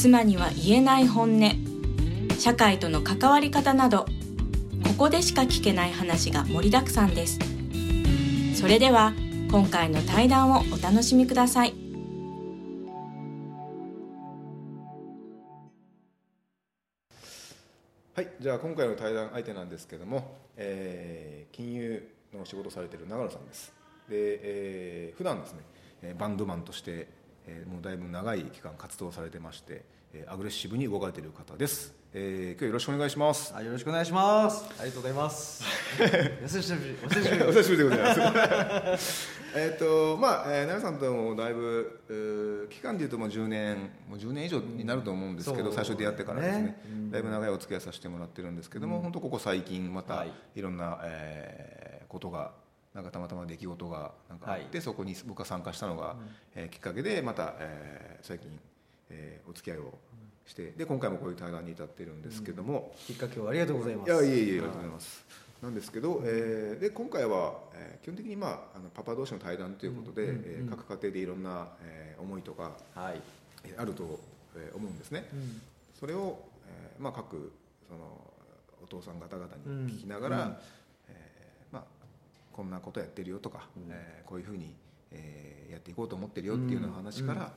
妻には言えない本音。社会との関わり方などここでしか聞けない話が盛りだくさんです。それでは今回の対談をお楽しみください。はい、じゃあ今回の対談相手なんですけども、えー金融の仕事されてる長野さんです。で、えー普段ですね、えーバンドマンとして、えーもうだいぶ長い期間活動されてまして、えーアグレッシブに動かれている方です。えー今日はよろしくお願いします。あよろしくお願いします。ありがとうございます。お久しぶり、お久しぶり。お久しぶりでございます。えっとまあ、えー、奈良さんともだいぶ、えー期間でいうともう10年もう10年以上になると思うんですけど、うん最初出会ってからですねねうんだいぶ長いお付き合いさせてもらってるんですけども、本当ここ最近またはいいろんな、えーことがなんかたまたま出来事がなんかあって、そこに僕が参加したのが、えーきっかけでまた、えー最近、えーお付き合いをしてで今回もこういう対談に至ってるんですけども、きっかけをありがとうございます。いやいえいえありがとうございます。なんですけど、えーで今回は、えー基本的に、まあ、あのパパ同士の対談ということで、うんうんえー各家庭でいろんな、えー思いとか、はい。えーあると、えー思うんですね。うん。それを、えーまあ、各そのお父さん方々うんに聞きながら、こんなことやってるよとか、うん。えーこういうふうに、えーやっていこうと思ってるよっていうような話から、うん。ま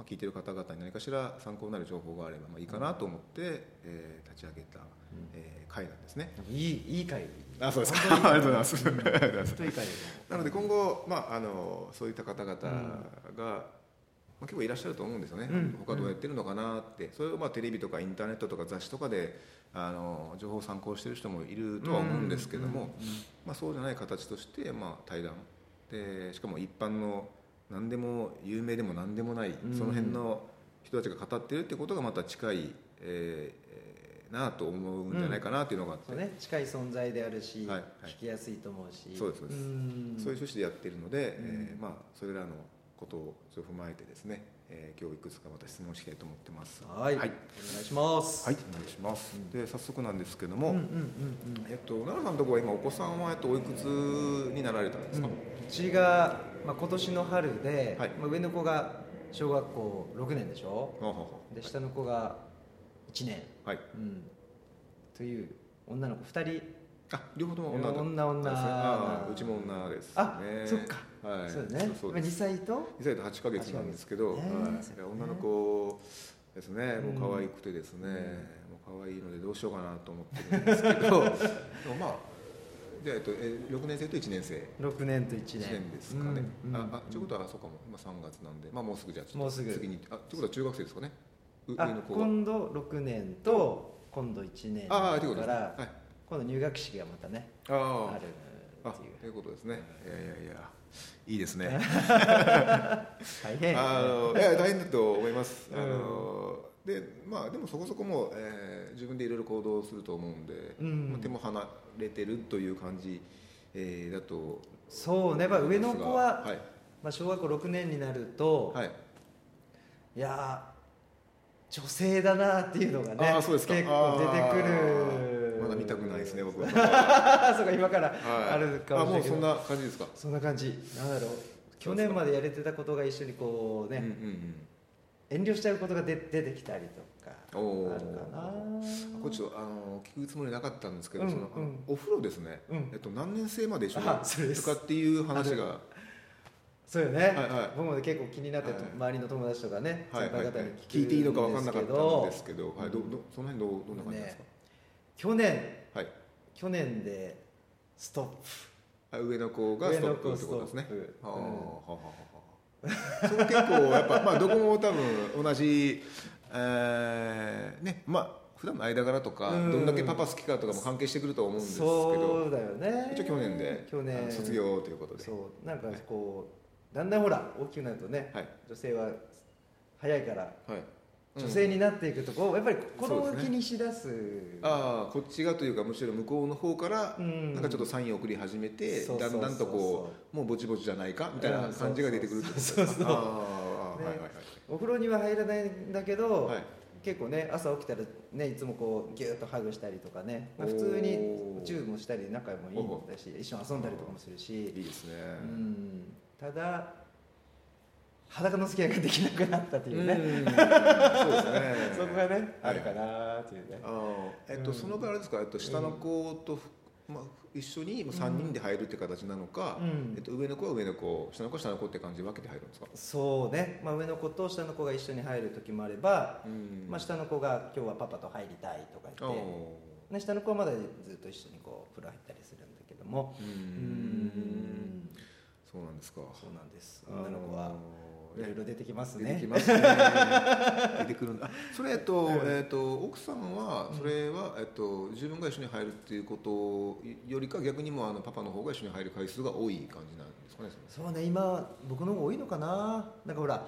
あ、聞いてる方々に何かしら参考になる情報があればまあいいかなと思って、えー立ち上げた、えー会なんですね。いいいい会。あそうですか。ありがとうございます。なので今後、まあ、あのそういった方々が、まあ、結構いらっしゃると思うんですよね、うん。他どうやってるのかなって。それをまあテレビとかインターネットとか雑誌とかであの情報を参考している人もいるとは思うんですけども、まあ、そうじゃない形として、まあ、対談。でしかも一般の何でも有名でも何でもない、うん。その辺の人たちが語ってるってことがまた近い、えーえーなと思うんじゃないかなっていうのがあって、そうね、近い存在であるし、はいはい。聞きやすいと思うし。そうですそうです。ん。そういう趣旨でやってるので、うん。えーまあ、それらのことを踏まえてですね、えー今日いくつかまた質問したいと思ってます。はい。はい、お願いします。はいお願いします。で早速なんですけども、うんうんうんうん。えっと奈良さんのところは今お子さんはえっとおいくつになられたんですか？うちが、まあ、今年の春で、はいまあ、上の子が小学校6年でしょ？はははで下の子が1年、はい。うん、という女の子2人あ両方とも女だ女女うちも女ですね。あそっかはい。そうだね。まあ、2そうです。歳と？2歳と8ヶ月なんですけど、ねはい。女の子ですね、もう可愛くてですね、うん。もう可愛いのでどうしようかなと思ってるんですけど、まあ、でえっとえ6年生と1年生。6年と1 1年年ですかね、うんああということはそうかも。今3月なんで、まあ、もうすぐじゃあちょっともうすぐ。次にあということは中学生ですかね。今度6年と今度1年ああということからですね。はい。今度入学式がまたねあああるあっていう。ということですね。いやいやいやいいですね。大変。あのいや大変だと思います、うん。あのでまあでもそこそこもう、えー自分でいろいろ行動すると思うんで、うん。まあ手も離れてるという感じ、えーだとそうね、まあ、上の子は、はい。まあ、小学校6年になると、はい。いやー女性だなっていうのがね結構出てくあるー。まだ見たくですね僕は。そうか今からはい。あるかあもしれないけど、もうそんな感じですか？そんな感じ。なんだろう。去年までやれてたことが一緒にこうね、うんうんうん。遠慮しちゃうことが出出てきたりとかあるかな。これちょっとあの聞くつもりなかったんですけど、うんそのあのうんお風呂ですね、うん。えっと、何年生まで一緒にあそうです。とかっていう話が。そうよね、はいはい。僕もね結構気になって、はい。周りの友達とかね、はい先輩方に聞いていいのか分かんなかったんですけけど、はい、どどその辺どうどんな感じですか、去年はい去年でストップ。あ上の子がストップってことですね。うん。はあはあはあ。それ結構やっぱまあどこも多分同じ、えー、ねまあ普段の間柄とか、うん。どんだけパパ好きかとかも関係してくると思うんですけそどうだよね。一応去年で去年。卒業ということで。そう。なんかこうだんだんほら大きくなるとね、はい。女性は早いからはい女性になっていくとこうやっぱり子供そうですね気にしだす。ああこっちがというかむしろ向こうの方からうん。なんかちょっとサインを送り始めてそうそうそうそう。だんだんとこうもうぼちぼちじゃないかみたいな感じが出てくるってことですそうそうそうかああはいはいはいお風呂には入らないんだけど、はい。結構ね朝起きたらねいつもこうギューッとハグしたりとかね、まあ、普通にチューブもしたり仲もいいんだし一緒に遊んだりとかもするし。いいですね。うん。ただ裸の付き合いができなくなったっていうね、うん。そうですね。そこがね、はい。あるかなっていうね。えっと、うん。その場合あれですか、えっと、下の子と、まあ、一緒に3人で入るって形なのか、うん。えっと、上の子は上の子下の子は下の子って感じで分けて入るんですか、そうね、まあ、上の子と下の子が一緒に入る時もあれば、うん。まあ、下の子が今日はパパと入りたいとか言って、おね、下の子はまだずっと一緒にこう風呂入ったりするんだけども。ーううん。んそうなんですか。そうなんです。女の子はいろいろ出てきます出ねてきますね。出てくるんだ。あそれえっと、うんえっと奥さんはそれは、えっと、自分が一緒に入るっていうことよりか逆にもうあのパパの方が一緒に入る回数が多い感じなんですかねそうね今僕の方が多いのかな。なんかほら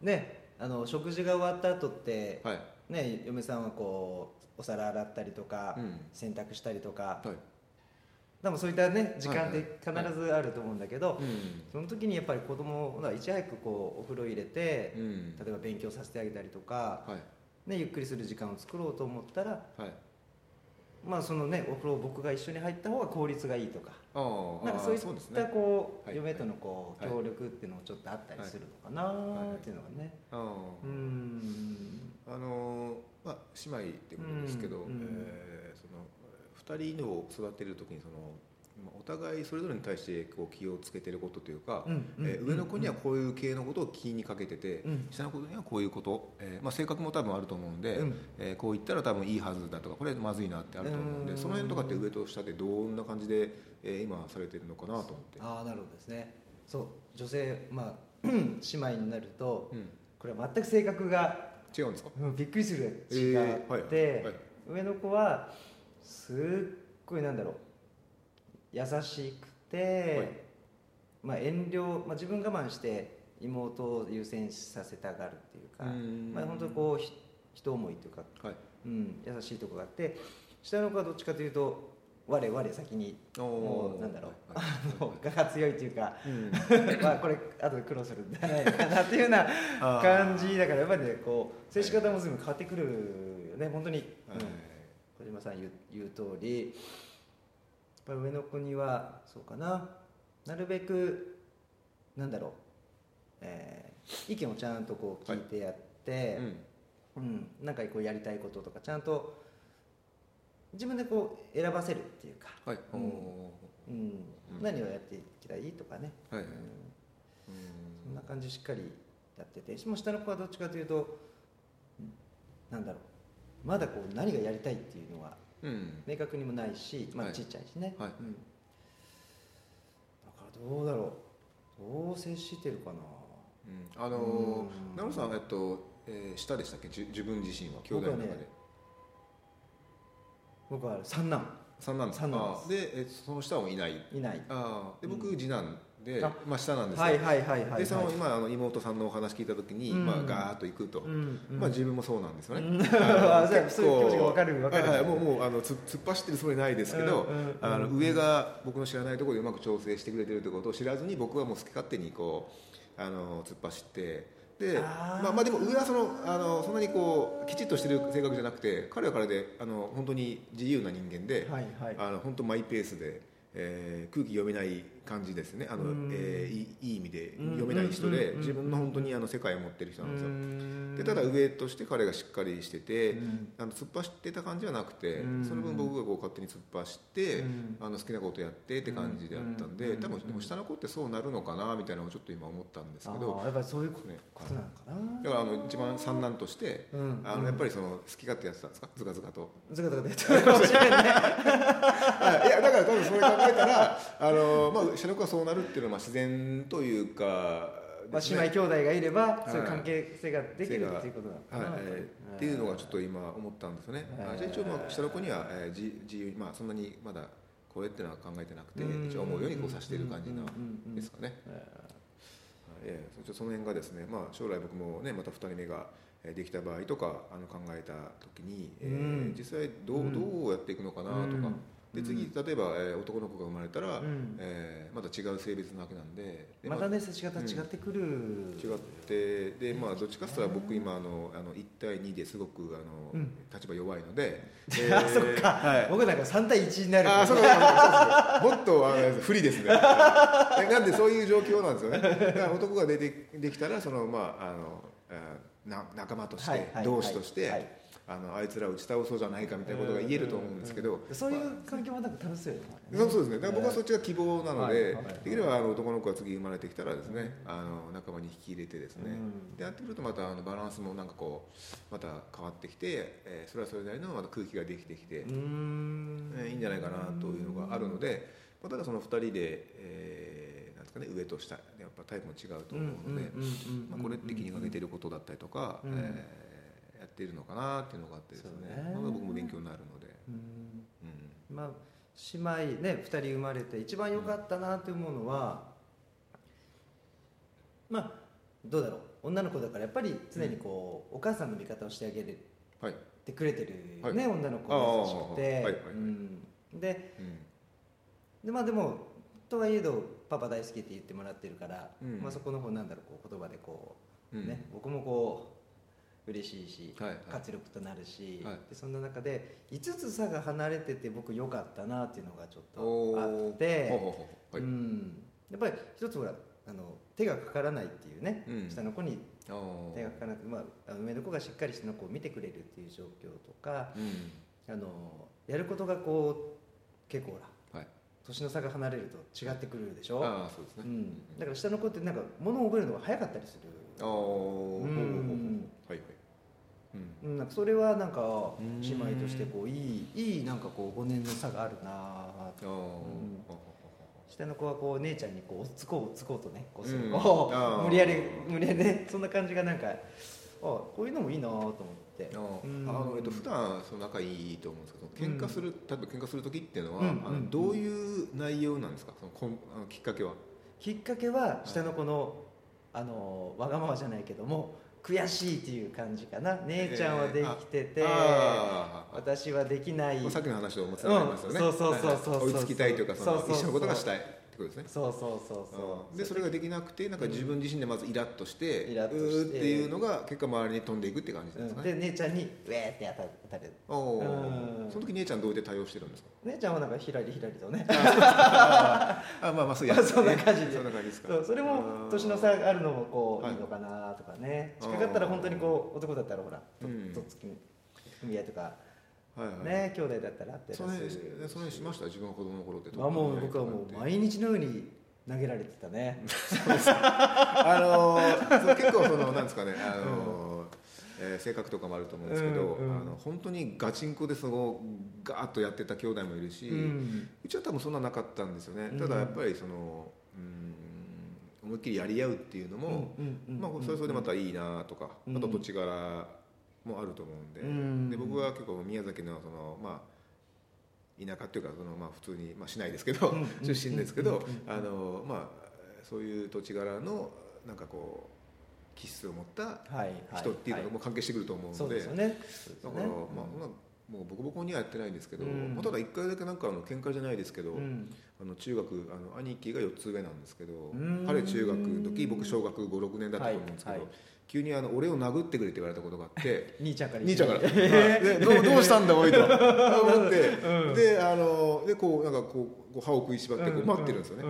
ねあの食事が終わった後って、はい。ね嫁さんはこうお皿洗ったりとか、うん。洗濯したりとか、はいでもそういったね時間はい。って必ずあると思うんだけど、うん。その時にやっぱり子供をいち早くこうお風呂入れて、うん。例えば勉強させてあげたりとか、はい。ね、ゆっくりする時間を作ろうと思ったらはい。まあそのねお風呂僕が一緒に入った方が効率がいいとかなんかそういったね。こう、はい。嫁とのこうはい。協力っていうのもちょっとあったりするのかなっていうのがね、あうーん。ああのまあ姉妹っていうことですけど、うんうん。えー2人を育てる時にそのまあお互いそれぞれに対してこう気をつけてることというか、えー上の子にはこういう系のことを気にかけてて、うん下の子にはこういうこと、えーまあ、性格も多分あると思うんで、うん。えーこう言ったら多分いいはずだとかこれまずいなってあると思うんでうん。その辺とかって上と下でどんな感じで、えー今されてるのかなと思って。ああなるほどですね。そう女性まあ 姉妹になるとうん。これは全く性格が、違うんですか？うんびっくりする違って、上の子はすっごいなんだろう。優しくて、はい。まあ、遠慮、まあ、自分我慢して妹を優先させたがるっていうか、うん。まあ、本当にこうひ人思いというか、はい。うん、優しいところがあって下の子はどっちかというと我我先にもうなんだろう、我が強いというかうん。まあこれ後で苦労するんじゃないかなっていうような感じだからやっぱりねこう接し方も随分変わってくるよね。本当に、はい。うん。小島さん。言う言う通り。やっぱり上の子にはそうかな。なるべくなんだろう、えー意見をちゃんとこう聞いてやって、うん。うん、なんかこうやりたいこととかちゃんと自分でこう選ばせるっていうか、はい。うん。おうん。うん。何をやっていきたいとかね、ーはいはい。うん。うん。そんな感じしっかりやってて。もう下の子はどっちかというとうん。なんだろうまだこう何がやりたいっていうのはうん。明確にもないし、まあ、はいちっちゃいしね、はい。うん、だからどうだろう。どう接してるかな。うん。あのーうん。奈良さんえっと、えー、下でしたっけ？自分自身は兄弟の中で、僕はね僕は三男。三男。です。三男でえその下もいない。いない。あー。で僕次男で、あまあ下なんですよ、はいはいはいでその今あの妹さんのお話聞いた時に、うん。まあ、ガーッと行くと、まあ、自分もそうなんですよね、うん。あのあじゃあそういう気持ちが分かる分かる。もうもうあのつ突っ走ってるつもりないですけど、あの上が僕の知らないところでうまく調整してくれてるってことを知らずに僕はもう好き勝手にこうあの突っ走ってでまあ、まあでも上はそのあのそんなにこうきちっとしてる性格じゃなくて彼は彼であの本当に自由な人間で、はいはい。あの本当マイペースで、えー空気読めない感じですね。あの、うん。えーいいいい意味で読めない人で、うん。自分の本当にあの世界を持ってる人なんですよ、うん。でただ上として彼がしっかりしてて、うん。あの突っ走ってた感じはなくて、うん。その分僕がこう勝手に突っ走って、うん。あの好きなことやってって感じであったんで、うん。多分でも下の子ってそうなるのかなみたいなのをちょっと今思ったんですけあどーやっぱりそういうこね。となのかな。だからあの一番三男として、うん。あのやっぱりその好き勝手やってたんですか？ずかずかと。ずかずかでやってるかもしれない。いやだから多分それ考えたらあの、まあ、下の子はそうなるっていうのはまあ自然というかまあ、姉妹兄弟がいれば、そういう関係性ができるっていうことなのかな、はいえーっていうのがちょっと今思ったんですよね、はいじゃあ一応まあ下の子には、えー、自自由にまあそんなにまだこれっていうのは考えてなくて一応思うようにこうさせている感じなんですかね、ええーその辺がですね、まあ、将来僕もねまた2人目が、えーできた場合とかあの考えた時に、えー実際どう,、どうやっていくのかなとか、うんで次例えば、えー男の子が生まれたら、うん。えーまた違う性別なわけなんででまたね接し方違ってくる、違ってでまあどっちかって言ったら僕今あのあの1対2ですごくあの、うん。立場弱いので、あそっか、はい。僕なんか3対1になるあーそうそうもっとあの不利ですね。はい。なんでそういう状況なんですよね。だから男が出てできたらそのまああのあな仲間として、はいはいはい。同志として、はいあのあいつらを打ち倒そうじゃないかみたいなことが言えると思うんですけど、うん。そういう環境もなんか楽しそうよね。そうそうですね。だから僕はそっちが希望なので、できればあの男の子が次生まれてきたらですね、あの仲間に引き入れてですね、うん。でやってくるとまたあのバランスもなんかこうまた変わってきて、えーそれはそれなりのまた空気ができてきて、えーいいんじゃないかなというのがあるので、まあ、ただその2人で、えーなんですかね、上と下やっぱタイプも違うと思うので、まあ、これって気にかけてることだったりとか、うん。えーやっているのかなっていうのがあってですね。ね。僕も勉強になるので、うん。うん。まあ姉妹ね2人生まれて一番良かったなって思うのは、まあどうだろう。女の子だからやっぱり常にこう、お母さんの味方をしてあげはい。てくれてるはい。ね、女の子が優しくて、はいはいはい。うん。でまあでもとはいえどパパ大好きって言ってもらってるから、うん。まあ、そこの方なんだろうこう言葉でこう、うん。ね僕もこう嬉しいし、はいはい。活力となるし、はい。でそんな中で5つ差が離れてて僕良かったなっていうのがちょっおとあーってほうほうほうはい。うん。やっぱり一つほらあの手がかからないっていうね、うん。下の子に手がかからなくて、まあ上の子がしっかり下の子を見てくれるっていう状況とかうん。あのやることがこう結構ほらはい。年の差が離れると違ってくるでしょ、ああそうですね、うん、だから下の子ってなんか物を覚えるのが早かったりする、あうん。はいはいうん。うん、なんかそれはなんかん。姉妹としてこういいいいなんかこう5年の差があるなぁ。あうん。下の子はこう姉ちゃんにこう追っつこう追っつこうとねこうすん。こう無理やり無理やりね。そんな感じがなんかあこういうのもいいなぁと思って。あうん。あのえっと普段その仲いいと思うんですけど喧嘩する、例えば喧嘩する時っていうのは、うんあうん。のどういう内容なんですか？そのこんあのきっかけは。きっかけは下の子のあのわがままじゃないけども悔しいっていう感じかな。姉ちゃんはできてて、ああ私はできない。まあさっきの話ともつながりますよね、うん。そうそうそうそうはいはい追いつきたいというかそのそうそうそう。一緒のことがしたいってことですね。そうそうそうそう。でそれができなくてなんか自分自身でまずイラッとして、イラッとうーっていうのが結果周りに飛んでいくって感じですかね、で姉ちゃんにウェーって当た当たる。おおうん。その時姉ちゃんどうやって対応してるんですか？姉ちゃんはなんかひらりひらりとね。あまあまあそうや そんな感じで。そんな感じですか。そうそれも年の差があるのもこう、はい。い、いのかな。とかねあー近かったら本当にこう男だったらほらと,、っつき組み合いとかはいはい。ね兄弟だったらあってその辺その辺しました？自分が子供の頃って。あもう僕はもう毎日のように投げられてたね。あのー結構そのなんですかねあのーえー性格とかもあると思うんですけど、うんうん。あの本当にガチンコでそのガーッとやってた兄弟もいるし、うん。うちは多分そんななかったんですよね、うん。ただやっぱりそのうん思いっきりやり合うっていうのも、うんうん。まあ、それはそれでまたいいなとか、うん。あと土地柄もあると思うんで,、うん。で僕は結構宮崎のその、まあ、田舎っていうかその、まあ、普通に、まあ、市内ですけど、うん出身ですけど、うんうんあのまあ、そういう土地柄のなんかこう気質を持ったはいはい人っていうのも関係してくると思うので。そうですよね。そうですよね。だから、まあ、もうボコボコにはやってないんですけど、うん。まあただ一回だけなんかあの喧嘩じゃないですけど、うん。あの中学あの兄貴が4つ上なんですけどん。彼中学の時僕小学56年だったと思うんですけど、はいはい急にあの俺を殴ってくれって言われたことがあって 兄ちゃんから兄ちゃんから「えでどうどうしたんだおい」と。思 って、うん。であのでこうなんかこうこう歯を食いしばってこううん。待ってるんですよね、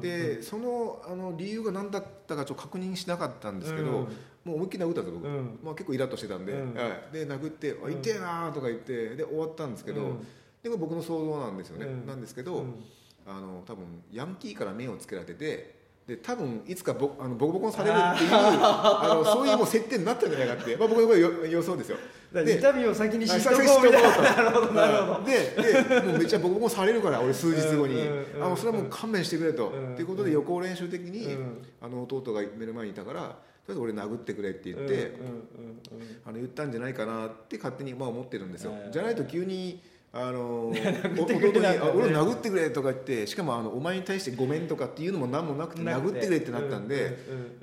でそのあの理由が何だったかちょっと確認しなかったんですけど、うんもう思いっきり殴ったんですよ僕、うん。まあ、結構イラッとしてたんで,、うん。はい、で殴って「あ痛えな」とか言ってで終わったんですけど、うん。でこれ僕の想像なんですよね、うん。なんですけど、うん。あの多分ヤンキーから目をつけられててで多分いつかボあのボコボコにされるっていうあのそういうもう設定になったんじゃないかって、まあ、僕の予予想ですよ。痛みを先に知っとこうみたいな。なるほどなるほど。ででもうめっちゃボコボコにされるから俺数日後に、あのそれはもう勘弁してくれと、うん。っていうことで予行練習的に、うん。あの弟が目の前にいたからとりあえず俺殴ってくれって言って、あの言ったんじゃないかなって勝手にまあ思ってるんですよ、うんじゃないと急にあの弟 殴ってくれに俺を殴ってくれ」とか言ってしかもあのお前に対して「ごめん」とかっていうのも何もなくて殴ってくれってなったんで、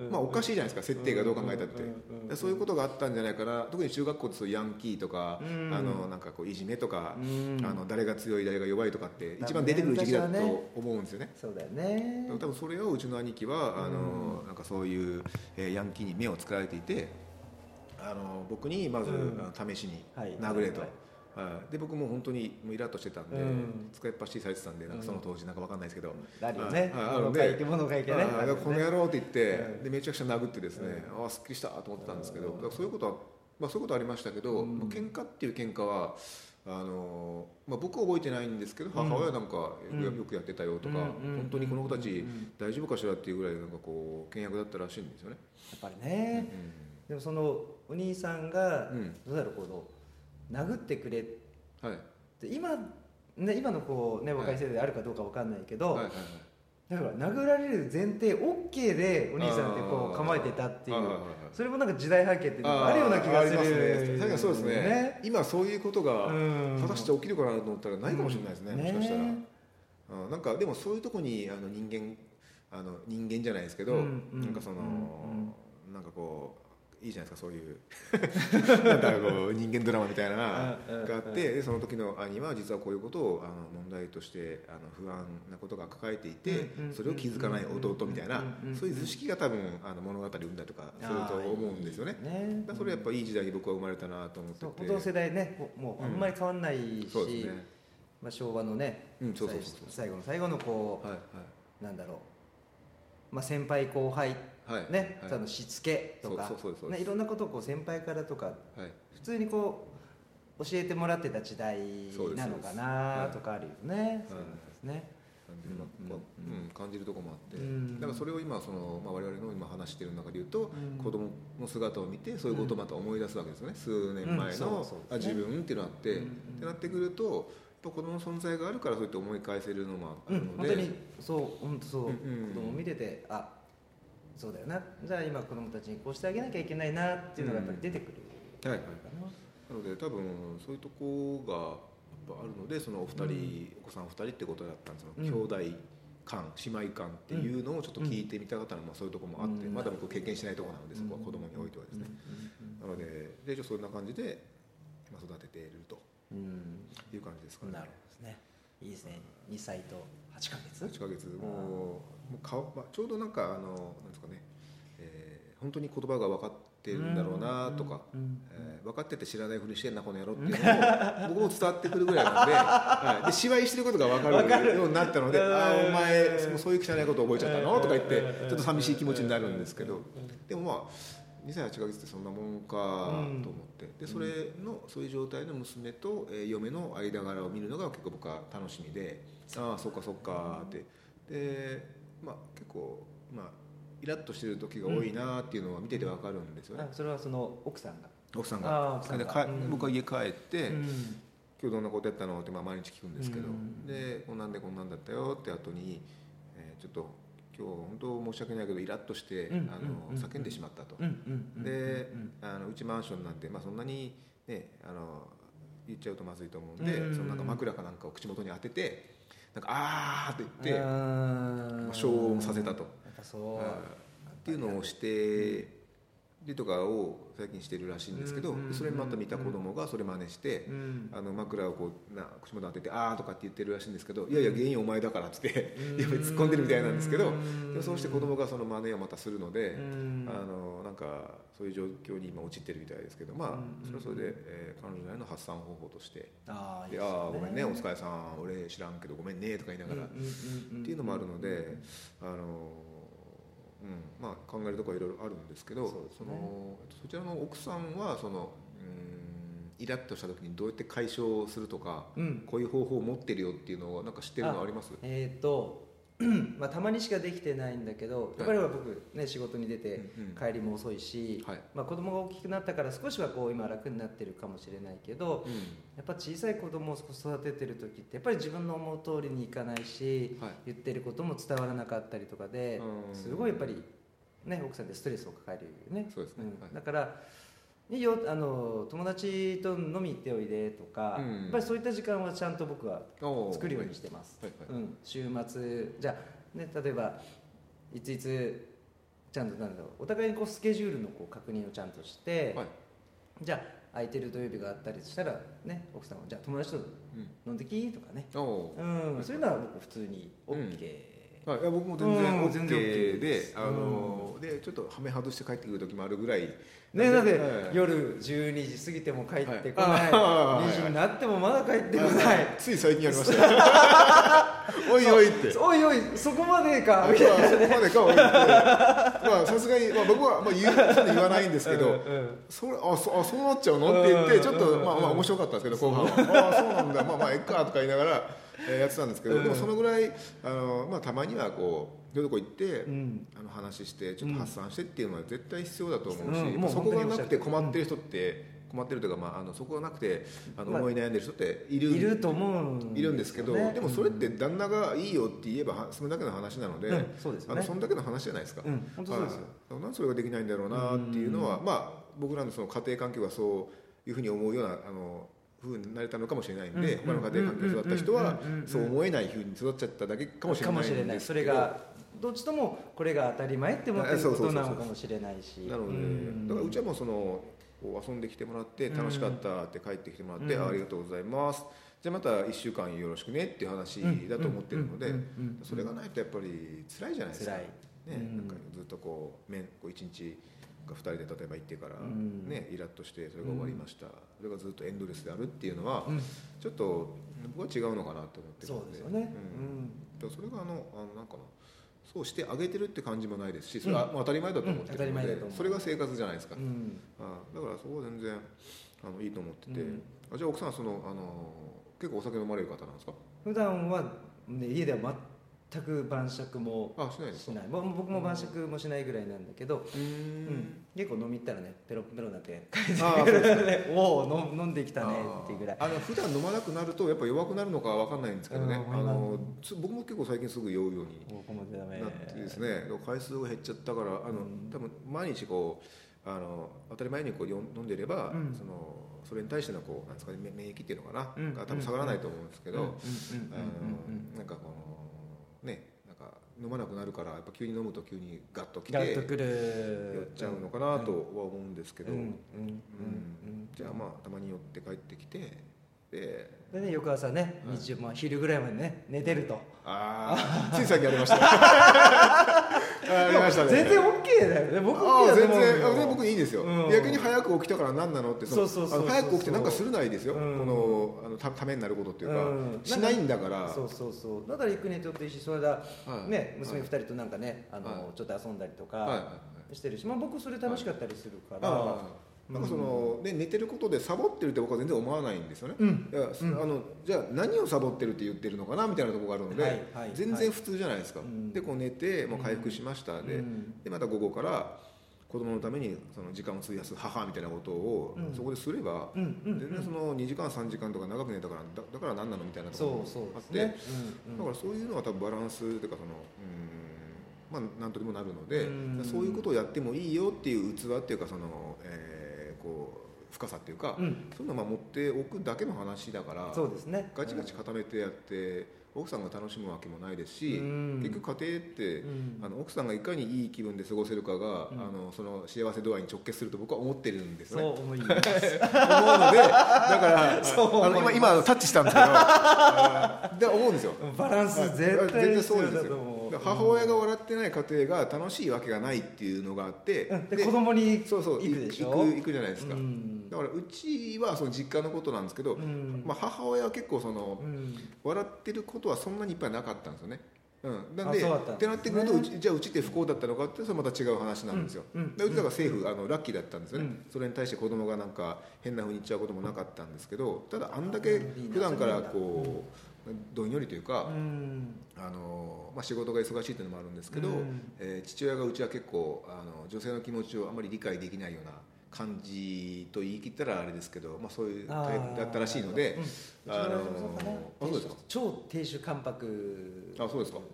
まあおかしいじゃないですか設定がどう考えたって、そういうことがあったんじゃないかな特に中学校ってそういうヤンキーとか、うん。あのなんかこういじめとか、うん。あの誰が強い誰が弱いとかって一番出てくる時期だと思うんですよね。そうだよね。多分それをうちの兄貴はあの、なんかそういう、えーヤンキーに目をつけられていてあの僕にまず、試しにはい。殴れと、はい。はいで僕も本当にもうイラッとしてたんで、うん。使いっ走りされてたんでなんかその当時なんかわかんないですけど、あるよね。はい。物書いて物書いてね。この野郎って言って、うん。でめちゃくちゃ殴ってですね、ああすっきりしたと思ってたんですけど、そういうことは、まあ、そういうことはありましたけど、うん。まあ喧嘩っていう喧嘩はあのまあ、僕は覚えてないんですけど母親なんかうん。よくやってたよとか、うん。本当にこの子たちうん。大丈夫かしらっていうぐらいなんかこう倹約だったらしいんですよね。やっぱりね、でもそのお兄さんが、うん。どうだろうこの殴ってくれ。っはい。て今ね今のこうね若い世代であるかどうかわかんないけど、はいはいはいだから殴られる前提 OK でお兄さんってこう構えてたっていうそれもなんか時代背景ってあるような気がするすね。確かにそうですね。ね今そういうことがうん。果たして起きるかなと思ったらないかもしれないですね、うん。もしかしたら、ね。うんなんかでもそういうとこにあの人間あの人間じゃないですけど、うんうんなんかその、うん。なんかこういいじゃないですかそういう。なんかこう人間ドラマみたいなのがあってでその時の兄は実はこういうことをあの問題としてあの不安なことが抱えていてそれを気づかない弟みたいなそういう図式が多分あの物語を生んだりとかすると思うんですよね。ね。それやっぱいい時代に僕は生まれたなと思ってて。そうこの世代ねもうあんまり変わんないし、そうですね。まあ、昭和のね、最最後の最後のこう、はいなんだろう、まあ、先輩後輩はいはい。ね、はい。そのしつけとかね、いろんなことをこう先輩からとかはい。普通にこう教えてもらってた時代なのかなとかあるよね。そうはいですね。感じるところもあって、うん。だからそれを今その、まあ、我々の今話している中で言うと、うん。子供の姿を見てそういうことをまた思い出すわけですよね、数年前うんの、そうそうあ自分っていうのがあって、うんってなってくるとやっぱ子供の存在があるからそうやって思い返せるのもあうん、るので、本当にそう本当そう、子供を見ててあそうだよな。じゃあ今子供たちにこうしてあげなきゃいけないなっていうのがやっぱり出てくる、はいはいかななので多分そういうとこがやっぱあるのでそのお二人、お子さんお二人ってことだったんですよ、うん。兄弟間姉妹間っていうのをちょっと聞いてみたかったのもそういうところもあって、うん。まだ僕経験してないところなのでそこは子供においてはですね、なのでで一応そんな感じでまあ育てているとうん。うんいう感じですかね。なるほどですね。いいですね。2歳と8ヶ月？8ヶ月。もうもう顔、まあ、ちょうどなんかあのなんですかね、えー本当に言葉が分かってるんだろうなとか、えー分かってて知らないふりしてんなこの野郎っていうのも 僕も伝わってくるぐらいなんで,、はい、で芝居してることが分かるようになったので「うん。ああお前そそういう汚いこと覚えちゃったの?」とか言ってちょっと寂しい気持ちになるんですけど。でもまあ2歳8ヶ月ってそんなもんかと思って。でそれのそういう状態の娘と、えー嫁の間柄を見るのが結構僕は楽しみでああそっかそっかって。でまあ結構まあイラッとしてる時が多いなっていうのは見てて分かるんですよね、あそれはその奥さんが。奥さんあが。でかうん。僕は家帰って、うん。今日どんなことやったのってまあ毎日聞くんですけど、うん。でこんなんでこんなんだったよって後に、えーちょっと今日本当申し訳ないけどイラッとして、うんあうんの叫んでしまったと、でうんあのうちマンションなんて、まあ、そんなに、ね、あの言っちゃうとまずいと思うんで、うん。そのなんか枕かなんかを口元に当ててなんかあーって言って、消音させたと。そう。はい。っていうのをしてでとかを最近してるらしいんですけど、うんそれまた見た子供がそれ真似して、うん。あの枕をこうな口元当てて「あー」とかって言ってるらしいんですけど「いやいや原因お前だから」って言って突っ込んでるみたいなんですけどうんでもそうして子供がその真似をまたするのでうん。あのなんかそういう状況に今陥ってるみたいですけどまあうんそれはそれで、えー彼女なりの発散方法としてあ「でああごめんねお疲れさん俺知らんけどごめんね」とか言いながら。っていうのもあるので、あのうん。まあ、考えるところはいろいろあるんですけどそのそちらの奥さんはそのうんイラッとした時にどうやって解消するとか、うん。こういう方法を持ってるよっていうのはなんか知ってるのあります？えっ、とまあたまにしかできてないんだけどやっぱりは僕ね仕事に出て帰りも遅いし、はい。まあ子供が大きくなったから少しはこう今楽になってるかもしれないけどうん。やっぱ小さい子供を育ててる時ってやっぱり自分の思う通りにいかないし、はい。言ってることも伝わらなかったりとかでうんすごいやっぱりね奥さんってストレスを抱えるよねそうですねはいんだからいいよあの友達と飲み行っておいでとか、うん。やっぱりそういった時間はちゃんと僕は作るようにしてます、はいはい。うん、週末。じゃあ、ね、例えばいついつちゃんとなんだろうお互いにこうスケジュールのこう確認をちゃんとして、はい。じゃあ空いてる土曜日があったりしたら、ね、奥さんはじゃあ友達と飲んできとかね、おー。うん、そういうのは僕普通に OK、はい、いや僕も全然うん。OK 全然 OK であのでちょっとはめ外して帰ってくる時もあるぐらい。ね、だってはい。夜12時過ぎても帰ってこはない。い、あー2時になってもまだ帰ってこない、つい最近やりました。よ おいおいって。おいおいそこまでか。あみたいなそこまでかおいって。まあさすがに、まあ、僕は、まあ、言う言わないんですけど、うんうん。それあそあそうなっちゃうの？って言ってちょっと、まあまあ面白かったんですけど後半は。あそうなんだ。まあまあえっかとか言いながら、えーやってたんですけど、うん。でもそのぐらいあの、まあ、たまにはこうどういうとこ行って、うん。あの話してちょっと発散してっていうのは絶対必要だと思うし、うん。そこがなくて困ってる人って、困ってるというか、まあ、あのそこがなくてあのまあ思い悩んでる人っている,、いると思うんいるんですけどでもそれって旦那がいいよって言えばはそれだけの話なので、うんそうですよね。あのそんだけの話じゃないですか、うん本当そうですよ。はい。なんでそれができないんだろうなっていうのは、まあ僕らのその家庭環境がそういうふうに思うようなあのふうになれたのかもしれないんで、うん他の家庭環境で育った人はそう思えないふうに育っちゃっただけかもしれかないんですそれがどっちともこれが当たり前って思ってることなのかもしれないし。なので、うん。だからうちはもうそのこう遊んできてもらって楽しかったって帰ってきてもらって、うん。あありがとうございます。じゃあまた1週間よろしくねっていう話だと思ってるので、それがないとやっぱり辛いじゃないですか、辛い。ねうん。なんかずっとこうめんこう1日か2人で例えば行ってから、うん。ね、イラッとしてそれが終わりました、それがずっとエンドレスであるっていうのは、うん。ちょっと僕は違うのかなと思ってるそうのでですよね。うん。それがあのあのなんかなそうしてあげてるって感じもないですしそれはまあ当たり前だと思ってるので、それが生活じゃないですか、うん。あだからそこは全然あのいいと思ってて、うん。あじゃあ奥さんそのあの結構お酒飲まれる方なんですか？普段は、ね、家では全く晩酌もあしないもう僕も晩酌もしないぐらいなんだけど、うん。結構飲み行ったらねペロッペロになってあーそうですね。おお飲んできたねっていうぐらい。あの普段飲まなくなるとやっぱ弱くなるのかわかんないんですけどね、うんあのつ僕も結構最近すぐ酔うようになってですね、回数が減っちゃったからあの、うん。多分毎日こうあの当たり前にこうよ飲んでれば、うん。そのそれに対してのこうなんですかねめ免疫っていうのかな、うん。が多分下がらないと思うんですけど、なんかこの飲まなくなるからやっぱ急に飲むと急にガッときてガッとく酔るっちゃうのかなとは思うんですけど、じゃあまあたまに寄って帰ってきてででね翌朝ねはい日中、まあ、昼ぐらいまでね寝てると。ああつい最近やりました ありましたね。全然 OK だよね。僕あ OK だと思全然僕いいんですよ、うん。逆に早く起きたから何なのってのそうそうそう。早く起きてなんかするないですよ、うんこのあのたためになることっていうか、うん。しないんだから。そうそうそう。だから行くねちょっといいしそれだ、はい。ね娘はい。2人となんかねあの、はい。ちょっと遊んだりとはいはいはかしてるし、まあ、僕それ楽しかったりするから、ああなんかその、ね、寝てることでサボってるって僕は全然思わないんですよね、うん。いやあのじゃあ何をサボってるって言ってるのかなみたいなところがあるので、はいはい全然普通じゃないですか、うん。でこう寝てもう回復しました、でうん。でまた午後から子供のためにその時間を費やす母みたいなことをうん。そこですれば、全然その2時間3時間とか長く寝たからだだから何なのみたいなところもあって、うんうん。だからそういうのは多分バランスというかそのうんまあ何とでもなるので、うん。そういうことをやってもいいよっていう器っていうかその、えーこう深さっていうか、うん。そういうのをまあ持っておくだけの話だからそうですね。ガチガチ固めてやって奥さんが楽しむわけもないですし、うん。結局家庭って、うん。あの奥さんがいかにいい気分で過ごせるかが、うん。あのその幸せ度合いに直結すると僕は思ってるんですそうね。思います。思うのでだからあの今今タッチしたんですけど。あ で思うんですよ。バランスはい絶対全然そうですよ母親が笑ってない家庭が楽しいわけがないっていうのがあって、うん。で子供にそうそう行くでしょ？行く行くじゃないですか、うん。だからうちはその実家のことなんですけど、うん。まあ、母親は結構その、うん。笑ってることはそんなにいっぱいなかったんですよね、うん、なんでね。ってなってくるとうちじゃあうちって不幸だったのかってそれはまた違う話なんですよ、うんうんでうちだからセーフあのラッキーだったんですよね、うん。それに対して子供がなんか変なふうに言っちゃうこともなかったんですけどただあんだけ普段からこうどんよりというか、うん。あのまあ、仕事が忙しいというのもあるんですけど、うん。えー父親がうちは結構あの女性の気持ちをあまり理解できないような感じと言い切ったらあれですけど、まあ、そういうタイプだったらしいのでうん。あの超亭主関白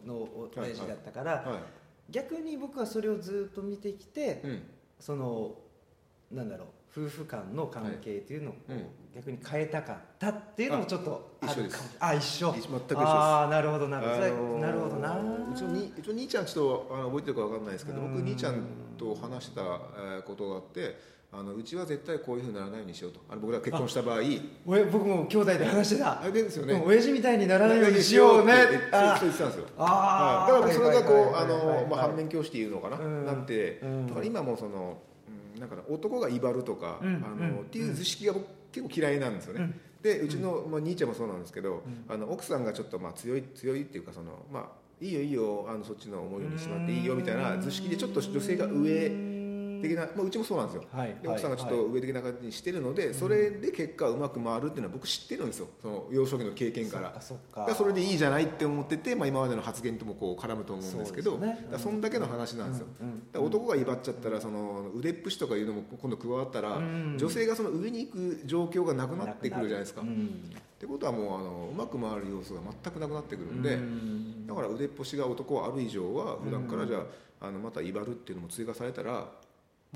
の親父だったから、は逆に僕はそれをずっと見てきて、い、うん。そのなんだろう夫婦間の関係っていうのを逆に変えたかったっていうのもちょっとあるかも。一緒です。あ一緒。全く一緒です。ああなるほどなるほど、あのーなるほどな。うちのにうちの兄ちゃんちょっとあの覚えてるかわかんないですけど僕うん。兄ちゃんと話したえーことがあってあのうちは絶対こういうふうにならないようにしようと。あの僕ら結婚した場合。僕も兄弟で話してた。あれですよね。うん親父みたいにならないようにしようね。って言ってたんですよ。あー。はいだからそれがこうあのまあ反面教師っていうのかな。うん。なんてうん。だから今もそのうんなんか男が威張るとかうん。あうん。のっていう図式が僕結構嫌いなんですよね。うん。でうちのまあ兄ちゃんもそうなんですけどあの奥さんがちょっとまあ強い強いっていうかそのまあいいよいいよあのそっちの思うようにしまっていいよみたいな図式でちょっと女性が上的な、まあ、うちもそうなんですよ。はいで奥さんがちょっと上的な感じにしてるので、それで結果うまく回るっていうのは僕知ってるんですよ。その幼少期の経験から。そそれでいいじゃないって思ってて、まあ、今までの発言ともこう絡むと思うんですけどそね。だからそんだけの話なんですよ、うんうん男が威張っちゃったらその腕っぷしとかいうのも今度加わったら、うん女性がその上に行く状況がなくなってくるじゃないですか、っうん。てことはもうあのうまく回る要素が全くなくなってくるんで、うんだから腕っぷしが男はある以上は普段からじゃあ,、あのまた威張るっていうのも追加されたら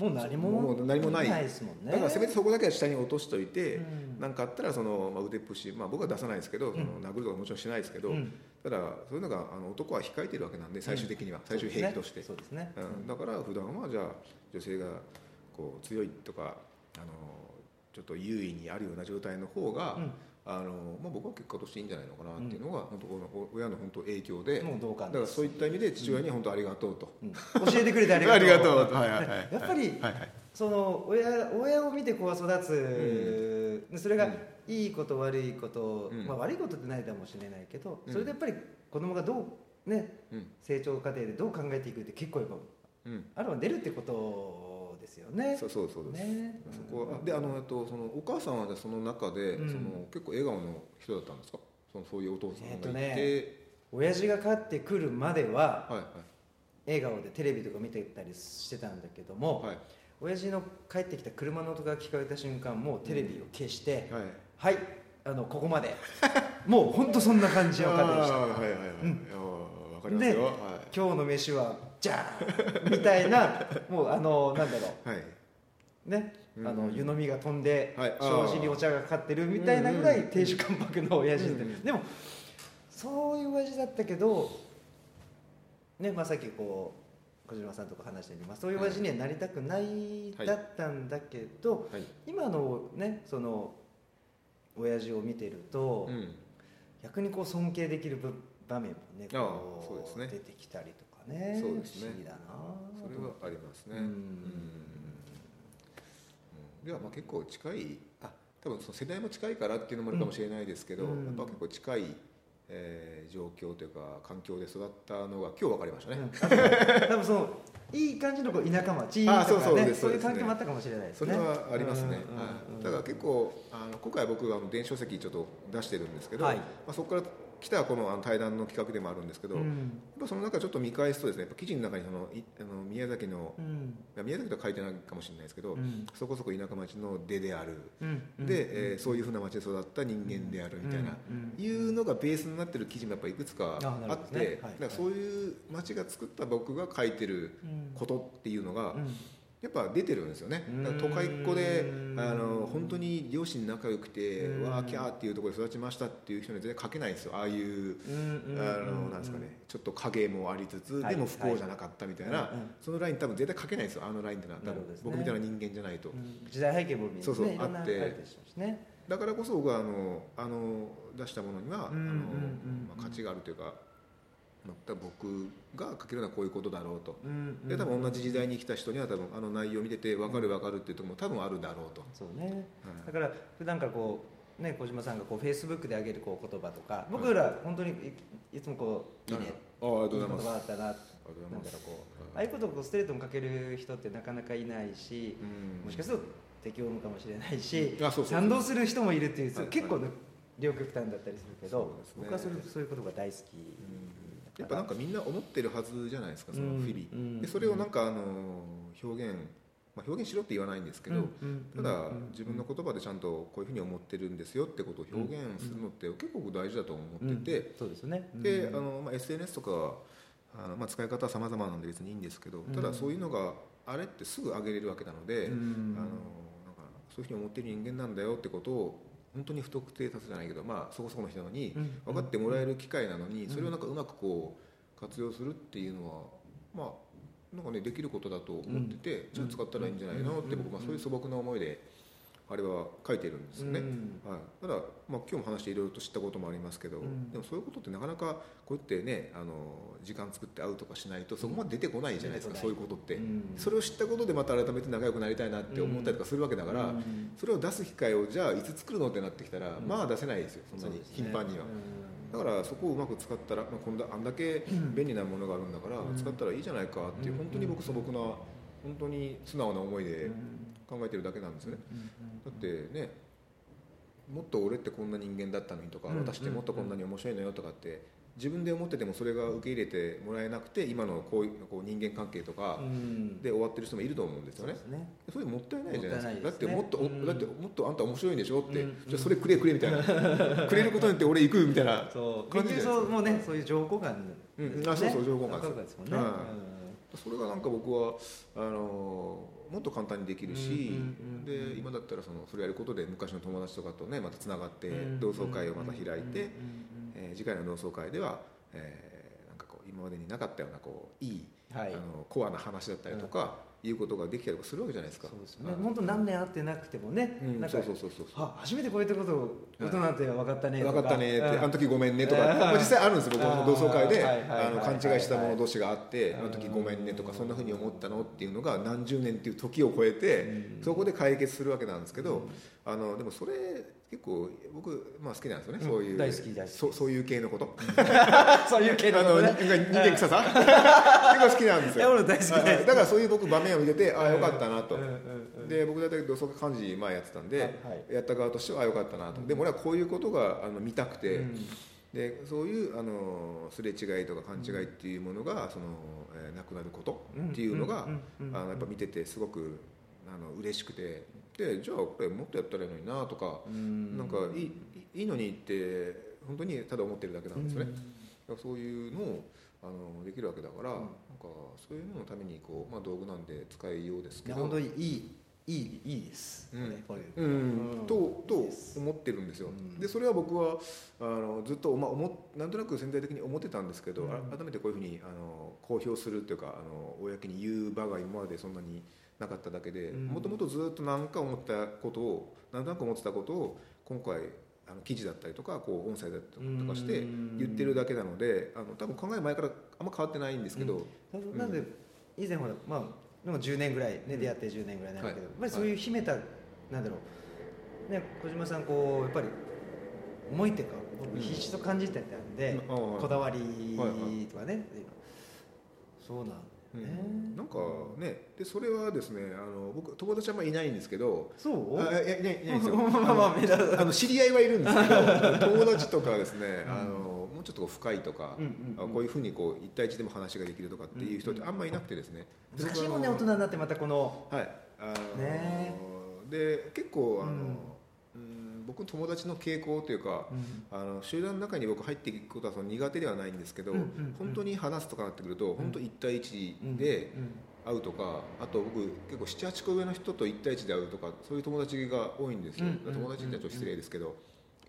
もう何ももう何もない。ですもんね。だからせめてそこだけは下に落としといてうん。何、かあったらその、まあ、腕っぷし、まあ、僕は出さないですけど、その殴るとかもちろんしないですけど、うん。ただそういうのがあの男は控えてるわけなんで最終的には、最終兵器として。そうですね。うん、だから普段はじゃあ女性がこう強いとかあのちょっと優位にあるような状態の方が、うんあのまあ、僕は結果としていいんじゃないのかなっていうのが、本当この親の本当影響で、だからそういった意味で父親に本当ありがとうと、うん。教えてくれてありがとう。ありがとう。はいはいはい。やっぱりはいはい。その親親を見て子は育つ、それがうん。いいこと悪いこと、うん。まあ、悪いことってないかもしれないけど、うん。それでやっぱり子供がどうねうん。成長過程でどう考えていくって結構やっぱうん。あるは出るってことですよね。そうそうそうです、ね。そこはであのえっとそのお母さんはその中で、うん。その結構笑顔の人だったんですか？そのそういうお父さんがいて、えっとね親父が帰ってくるまでははい笑顔でテレビとか見てたりしてたんだけども、はい。はい親父の帰ってきた車の音が聞こえた瞬間もうテレビを消して、はい。はいあのここまで。もう本当そんな感じの方でした。はいはいはい、うん。かりますよ、では今日の飯はじゃーんみたいなもうあのなんだろい、はい、うね。うん。あの湯飲みが飛んではい。障子にお茶がかかってるみたいなぐらい亭主関白の親父ってうんでもそういう親父だったけどねまあさっきこう小島さんとか話してるまあそういう親父にはなりたくないはいだったんだけどはい。今のねその親父を見てるとうん、逆にこう尊敬できる部場面もねこそう出てきたりとかね。そうですね。それはありますね。ではまあ結構近いあ多分その世代も近いからっていうのもあるかもしれないですけど、うん。やっぱ結構近い、えー状況というか環境で育ったのが今日分かりましたね、うん。多分そのいい感じのこう田舎町とかあそうそうね。そういう環境もあったかもしれないですね。それはありますね、うんうんはいうん。だから結構あの今回僕はあの電子書籍ちょっと出してるんですけど、はい。まあ、そこから来たこのあの対談の企画でもあるんですけど、やっうんぱその中ちょっと見返すとですねやっぱ記事の中にそのいあの宮崎のうん。宮崎とは書いてないかもしれないですけど、うん。そこそこ田舎町の出である、うん。で、えーそういうふうな町で育った人間であるみたいな、いうのがベースになってる記事もやっぱいくつかあって、ねはい。だからそういう町が作った僕が書いてるうん。ことっていうのが、うんやっぱ出てるんですよね。都会っ子であの本当に両親仲良くてうん。わーキャーっていうところで育ちましたっていう人には全然書けないんですよ。ああいうあのなんですかね。ちょっと影もありつつはいでも不幸じゃなかったみたいなそのライン多分絶対書けないんですよ。あのラインってのは。多分僕みたいな人間じゃないと。うん。時代背景もそうそうあって。だからこそ僕はあのあの出したものにはあのまあ価値があるというかまあ多分僕が書けるのはこういうことだろうと。うんで多分同じ時代に来た人には多分あの内容を見てて分かる分かるっていうところも多分あるだろうと、そうね。はい。だから普段からこうね小島さんがこうフェイスブックで上げるこう言葉とか僕ら本当にいいつもこういいね。ああありがとうございます。葉だったななんだありがとうございます。ろうこうああいうことをこうストレートに書ける人ってなかなかいないしうん。もしかすると適応むかもしれないし賛同する人もいるっていうはい結構ね両極端だったりするけど僕はそういうことが大好きやっぱなんかみんな思ってるはずじゃないですかその日々、うんうんでそれをなんかあの表現、まあ、表現しろって言わないんですけど、ただ自分の言葉でちゃんとこういうふうに思ってるんですよってことを表現するのって結構僕大事だと思ってて、そうですね。であの、まあ、SNS とかあの、まあ、使い方は様々なんで別にいいんですけど、ただそういうのがあれってすぐ上げれるわけなので、うん。あのそういうふうに思ってる人間なんだよってことを本当に不特定多数じゃないけど、まあ、そこそこの人なのにうん。分かってもらえる機会なのにそれをなんかうまくこう活用するっていうのはまあなんかねできることだと思ってて、じゃあ使ったらいいんじゃないのって僕、まあ、そういう素朴な思いであれは書いてるんですよね。うん。はい、ただ、まあ、今日も話していろいろと知ったこともありますけど、ん。でもそういうことってなかなかこうやってねあの時間作って会うとかしないとそこまで出てこないじゃないですか、そういうことって、うん。それを知ったことでまた改めて仲良くなりたいなって思ったりとかするわけだから、うん。それを出す機会をじゃあいつ作るのってなってきたら、まあ出せないですよそんなに頻繁には。だからそこをうまく使ったら、まあ、こんだあんだけ便利なものがあるんだから、使ったらいいじゃないかっていう、本当に僕素朴な本当に素直な思いで考えてるだけなんですよね、だってねもっと俺ってこんな人間だったのにとか、うん私ってもっとこんなに面白いのよとかって自分で思っててもそれが受け入れてもらえなくて今のこういうこう人間関係とかうん。で終わってる人もいると思うんですよね。それもったいないじゃないですか。だってもっと、だってもっとあんた面白いんでしょって、うんじゃあそれくれくれみたいな。くれることによって俺行くみたいな感じでそうもうねそういう情報感うん。あそうそう情報ですもん。ね、はいそれがなんか僕はあのもっと簡単にできるし、で今だったらそのそれやることで昔の友達とかとねまたつながってうん同窓会をまた開いて、えー次回の同窓会では、えーなんかこう今までになかったようなこういい、はい。あのコアな話だったりとか、いうことができたりするわけじゃないですか。そうですね。はい。本当何年会ってなくてもね、うん、なんかそうそうそうそうあ初めてこういったことをことなんて分かったねと分かったねって、うん。あの時ごめんねとか、実際あるんですよ僕の同窓会で。あの勘違いした者同士があってはいあの時ごめんねとかそんなふうに思ったのっていうのが何十年っていう時を超えてうん。そこで解決するわけなんですけどあのでもそれ結構僕、まあ、好きなんですよね、うん。そういう大好き大好き。そそういう系のこと。そういう系あののね。人間人間臭さ 結構好きなんですよ。大好きだからそういう僕場面を見ててああよかったなと。うんうんうん。で僕大体同窓会幹事前やってたんで、はいはい。やった側としてはあよかったなと、でも俺はこういうことがあの見たくて、うん。でそういうあのすれ違いとか勘違いっていうものが、そのえーなくなることっていうのが、やっぱ見ててすごくあの嬉しくてでじゃあこれもっとやったらいいのになとか、ん。なんかいいいいのにって本当にただ思ってるだけなんですよね、そういうのをあのできるわけだから、なんかそういうののためにこう、まあ、道具なんで使いようですけど。本当にいいいいいいです、うん。これうん。うん。とと思ってるんですよ、うん。でそれは僕はあのずっと、まあ、思なんとなく潜在的に思ってたんですけど、改めてこういうふうにあの公表するっていうかあの公に言う場が今までそんなになかっただけでうん。もともとずっと何か思ったことをなんとなく思ってたことを今回あの記事だったりとかこう音声だったりとかしてうん。言ってるだけなのであの多分考え前からあんま変わってないんですけど、うん。なんで以前ほらまあでも10年ぐらいね、うん。出会って10年ぐらいになるけど、はい。やっぱりそういう秘めた、なんだろう。ね小島さんこうやっぱり思いっていうかうん。必死と感じてたんで、うん。こだわりはいはい。とかね、そうなんだうん。ね、なんかねでそれはですねあの僕友達はあんまりいないんですけどそう？あいやいないいないですよ。まあの知り合いはいるんですけど 友達とかはですね、あのもうちょっと深いとか、うんうんこういうふうにこう一対一でも話ができるとかっていう人ってあんまりいなくてですね、難しいもんね大人になってまたこのはい。あのね。で結構あの、うん。うん僕の友達の傾向というか、あの集団の中に僕入っていくことはその苦手ではないんですけど、うんうんうん。本当に話すとかなってくると、本当1対1で会うとか、あと僕結構78個上の人と1対1で会うとかそういう友達が多いんですよ、うん友達ってちょっと失礼ですけど、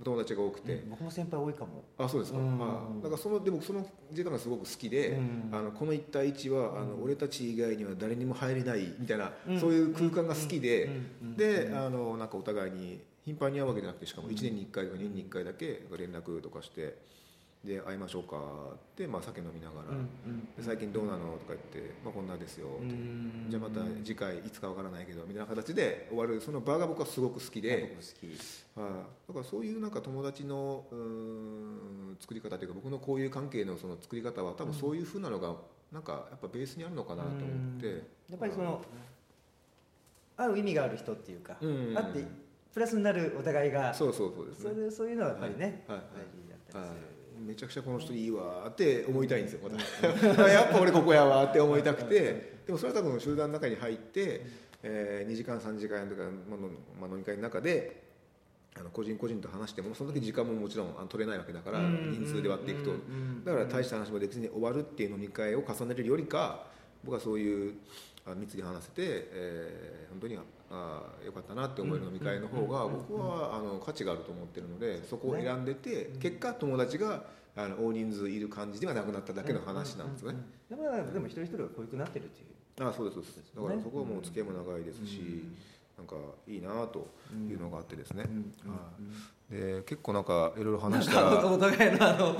友達が多くて、うん僕も先輩多いかも。あそうですか、うん。まあ、だからそのでもその時間がすごく好きで、うん。あのこの1対1はあの、俺たち以外には誰にも入れないみたいな、うん。そういう空間が好きで、であのなんかお互いに頻繁に会うわけじゃなくてしかも1年に1回とか2年に1回だけ連絡とかしてで会いましょうかって、まあ、酒飲みながら、で最近どうなのとか言って、まあ、こんなですよ、うん。じゃあまた次回いつかわからないけどみたいな形で終わるその場が僕はすごく好きで。僕好き。はい、だからそういうなんか友達のうーん作り方というか僕のこういう関係のその作り方は多分そういうふうなのがなんかやっぱベースにあるのかなと思って、うん。やっぱりその会う意味がある人っていうか、うん。会ってプラスになるお互いがそうそうそうですそねれそういうのはやっぱりね、はい。はい。大事だったりはい。する、めちゃくちゃこの人いいわーって思いたいんですよまた。やっぱ俺ここやわーって思いたくて。でもそれは多分集団の中に入って、え2時間3時間とか、まあのまあ、飲み会の中であの個人個人と話してもその時時間ももちろん取れないわけだからうん。人数で割っていくと。だから大した話もできずに終わるっていう飲み会を重ねるよりか僕はそういうあ密に話せて、えー本当にあーよかったなって思える飲み会の方が僕はあの価値があると思ってるのでそこを選んでて結果友達があの大人数いる感じではなくなっただけの話なんですよね。でもでも一人一人が濃ゆくなってるっていう。ああそうですそうです。だからそこはもう付き合いも長いですし、なんかいいなというのがあってですね、はい。で結構なんかいろいろ話したら お互いのあの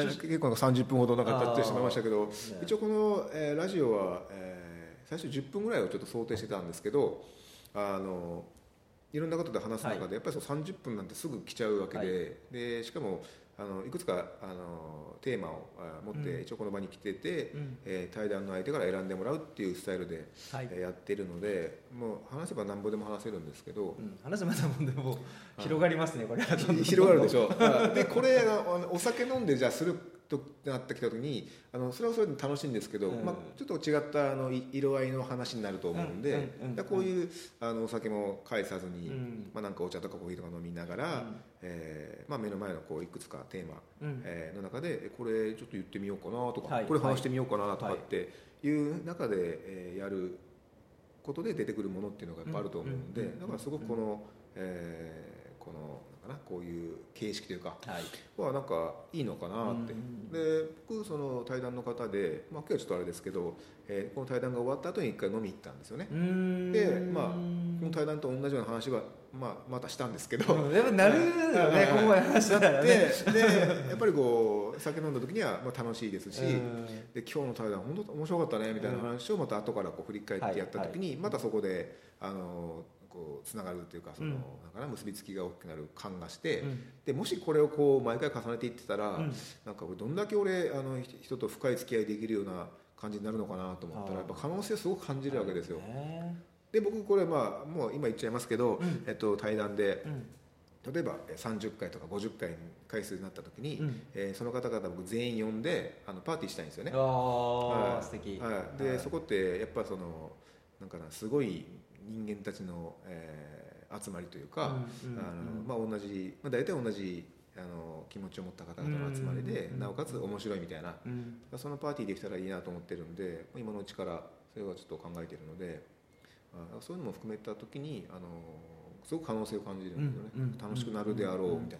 結構なんか30分ほどなんか経ってしまいましたけどね 一応この、えーラジオは、えー最初10分ぐらいをちょっと想定してたんですけどあのいろんなことで話す中で、やっぱりそう30分なんてすぐ来ちゃうわけで,、でしかもあのいくつかあのテーマをあ持って一応この場に来てて、うん。えー対談の相手から選んでもらうっていうスタイルで、はい。えーやってるのでもう話せばなんぼでも話せるんですけど、うん。話せまたもんでもう広がりますねこれ広がるでしょ。でこれあのお酒飲んでじゃあするとなってきた時にあのそれはそれで楽しいんですけど、うん。まあ、ちょっと違ったあのい色合いの話になると思うんで、こういうあのお酒も返さずに、うん。まあ、なんかお茶とかコーヒーとか飲みながら、うん。えーまあ、目の前のこういくつかテーマ、うん。えーの中でえこれちょっと言ってみようかなとか、はい。これ話してみようかなとかっていう中で、えーやることで出てくるものっていうのがやっぱあると思うんで、だからすごくこの、えーこのかなこういう形式というかはい。はなんかいいのかなって、うんで僕その対談の方で、まあ、今日はちょっとあれですけど、えーこの対談が終わった後に一回飲み行ったんですよね、でまあこの対談と同じような話は、まあ、またしたんですけど、うんやっぱなるよね ここまで話したらでねでやっぱりこう酒飲んだ時にはまあ楽しいですし、うん。で今日の対談本当面白かったねみたいな話をまた後からこう振り返ってやった時にまたそこであのこうつながるというかその、うん。なんかな結びつきが大きくなる感がして、うん。でもしこれをこう毎回重ねていってたら、うん。なんかどんだけ俺あのひ人と深い付き合いできるような感じになるのかなと思ったらやっぱ可能性をすごく感じるわけですよ。ねで僕これまあもう今言っちゃいますけど、うん。えっと、対談でうん。例えばえー30回とか50回回数になった時に、うん。えーその方々僕全員呼んであのパーティーしたいんですよね。あはい。あ素敵。はい、で、はい。そこってやっぱそのなんかなすごい人間たちの、えー集まりというか、同じ、まあ、大体同じあの気持ちを持った方々の集まりで、うん。なおかつ面白いみたいな、うん。そのパーティーできたらいいなと思ってるんで今のうちからそれはちょっと考えているのであそういうのも含めた時にあのすごく可能性を感じるんですよね、うんうん。楽しくなるであろうみたい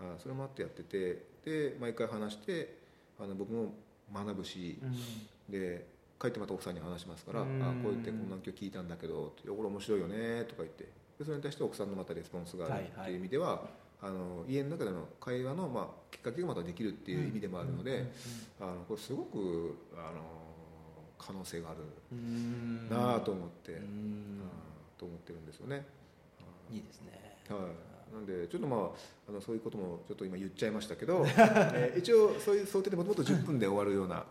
うんな、あそれもあってやっててで毎回話してあの僕も学ぶし、うん。で帰ってまた奥さんに話しますから「あうん。こう言ってこんなん今日聞いたんだけど」これ面白いよね」とか言って。でそれに対して奥さんのまたレスポンスがあるっていう意味では、あの家の中での会話の、まあ、きっかけがまたできるっていう意味でもあるので、あのこれすごくあの可能性があるうん。なあと思って、と思ってるんですよね。いいですね。はい、なんでちょっとまああのそういうこともちょっと今言っちゃいましたけど、えー一応そういう想定でもともと10分で終わるような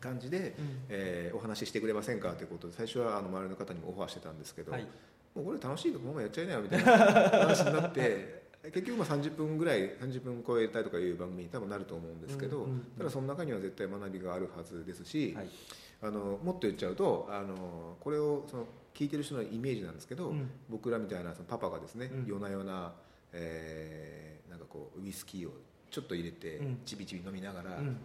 感じで、えーお話ししてくれませんかということで最初はあの周りの方にもオファーしてたんですけど、はい。もうこれ楽しいとこのままやっちゃいなよみたいな 話になって結局まあ30分ぐらい30分超えたいとかいう番組に多分なると思うんですけど、うんうんうん。ただその中には絶対学びがあるはずですし、はい。あのもっと言っちゃうとあのこれをその聞いてる人のイメージなんですけど、うん。僕らみたいなそのパパがですね、うん。夜な夜な、えーなんかこうウイスキーをちょっと入れて、うん。ちびちび飲みながら、うん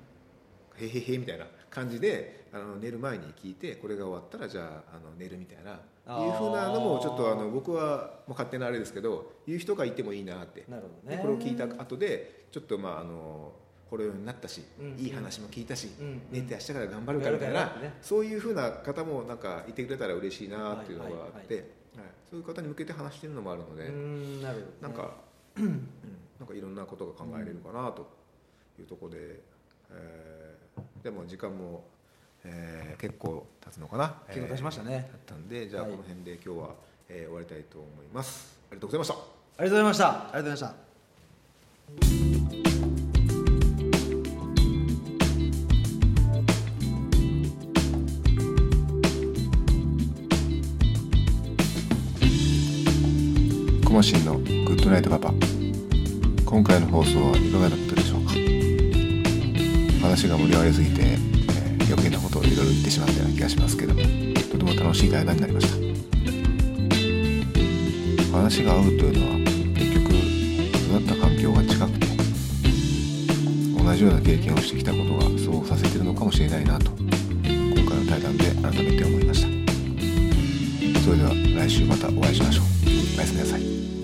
へへへみたいな感じであの寝る前に聞いてこれが終わったらじゃああの寝るみたいないうふうなのもちょっとあの僕はもう勝手なあれですけど言う人がいてもいいなって、なるほどね。でこれを聞いた後でちょっとまああのほろ酔いになったし、うん。いい話も聞いたし、うん。寝て明日から頑張るかみたいな、そういうふうな方もなんかいてくれたら嬉しいなっていうのがあって、はいはいそういう方に向けて話してるのもあるので、うんなるほどね。なんか、うんなんかいろんなことが考えれるかなというところで、えーでも時間も、えー結構経つのかな？結構経ちましたね。えー経ったんでじゃあはい。この辺で今日は、えー終わりたいと思います。ありがとうございました。ありがとうございました。ありがとうございました。コマシンのグッドナイトパパ。今回の放送はいかがだったでしょうか？話が盛り上がりすぎて、えー余計なことをいろいろ言ってしまったような気がしますけどもとても楽しい対談になりました。話が合うというのは結局育った環境が近くて同じような経験をしてきたことがそうさせてるのかもしれないなと今回の対談で改めて思いました。それでは来週またお会いしましょう。おやすみなさい。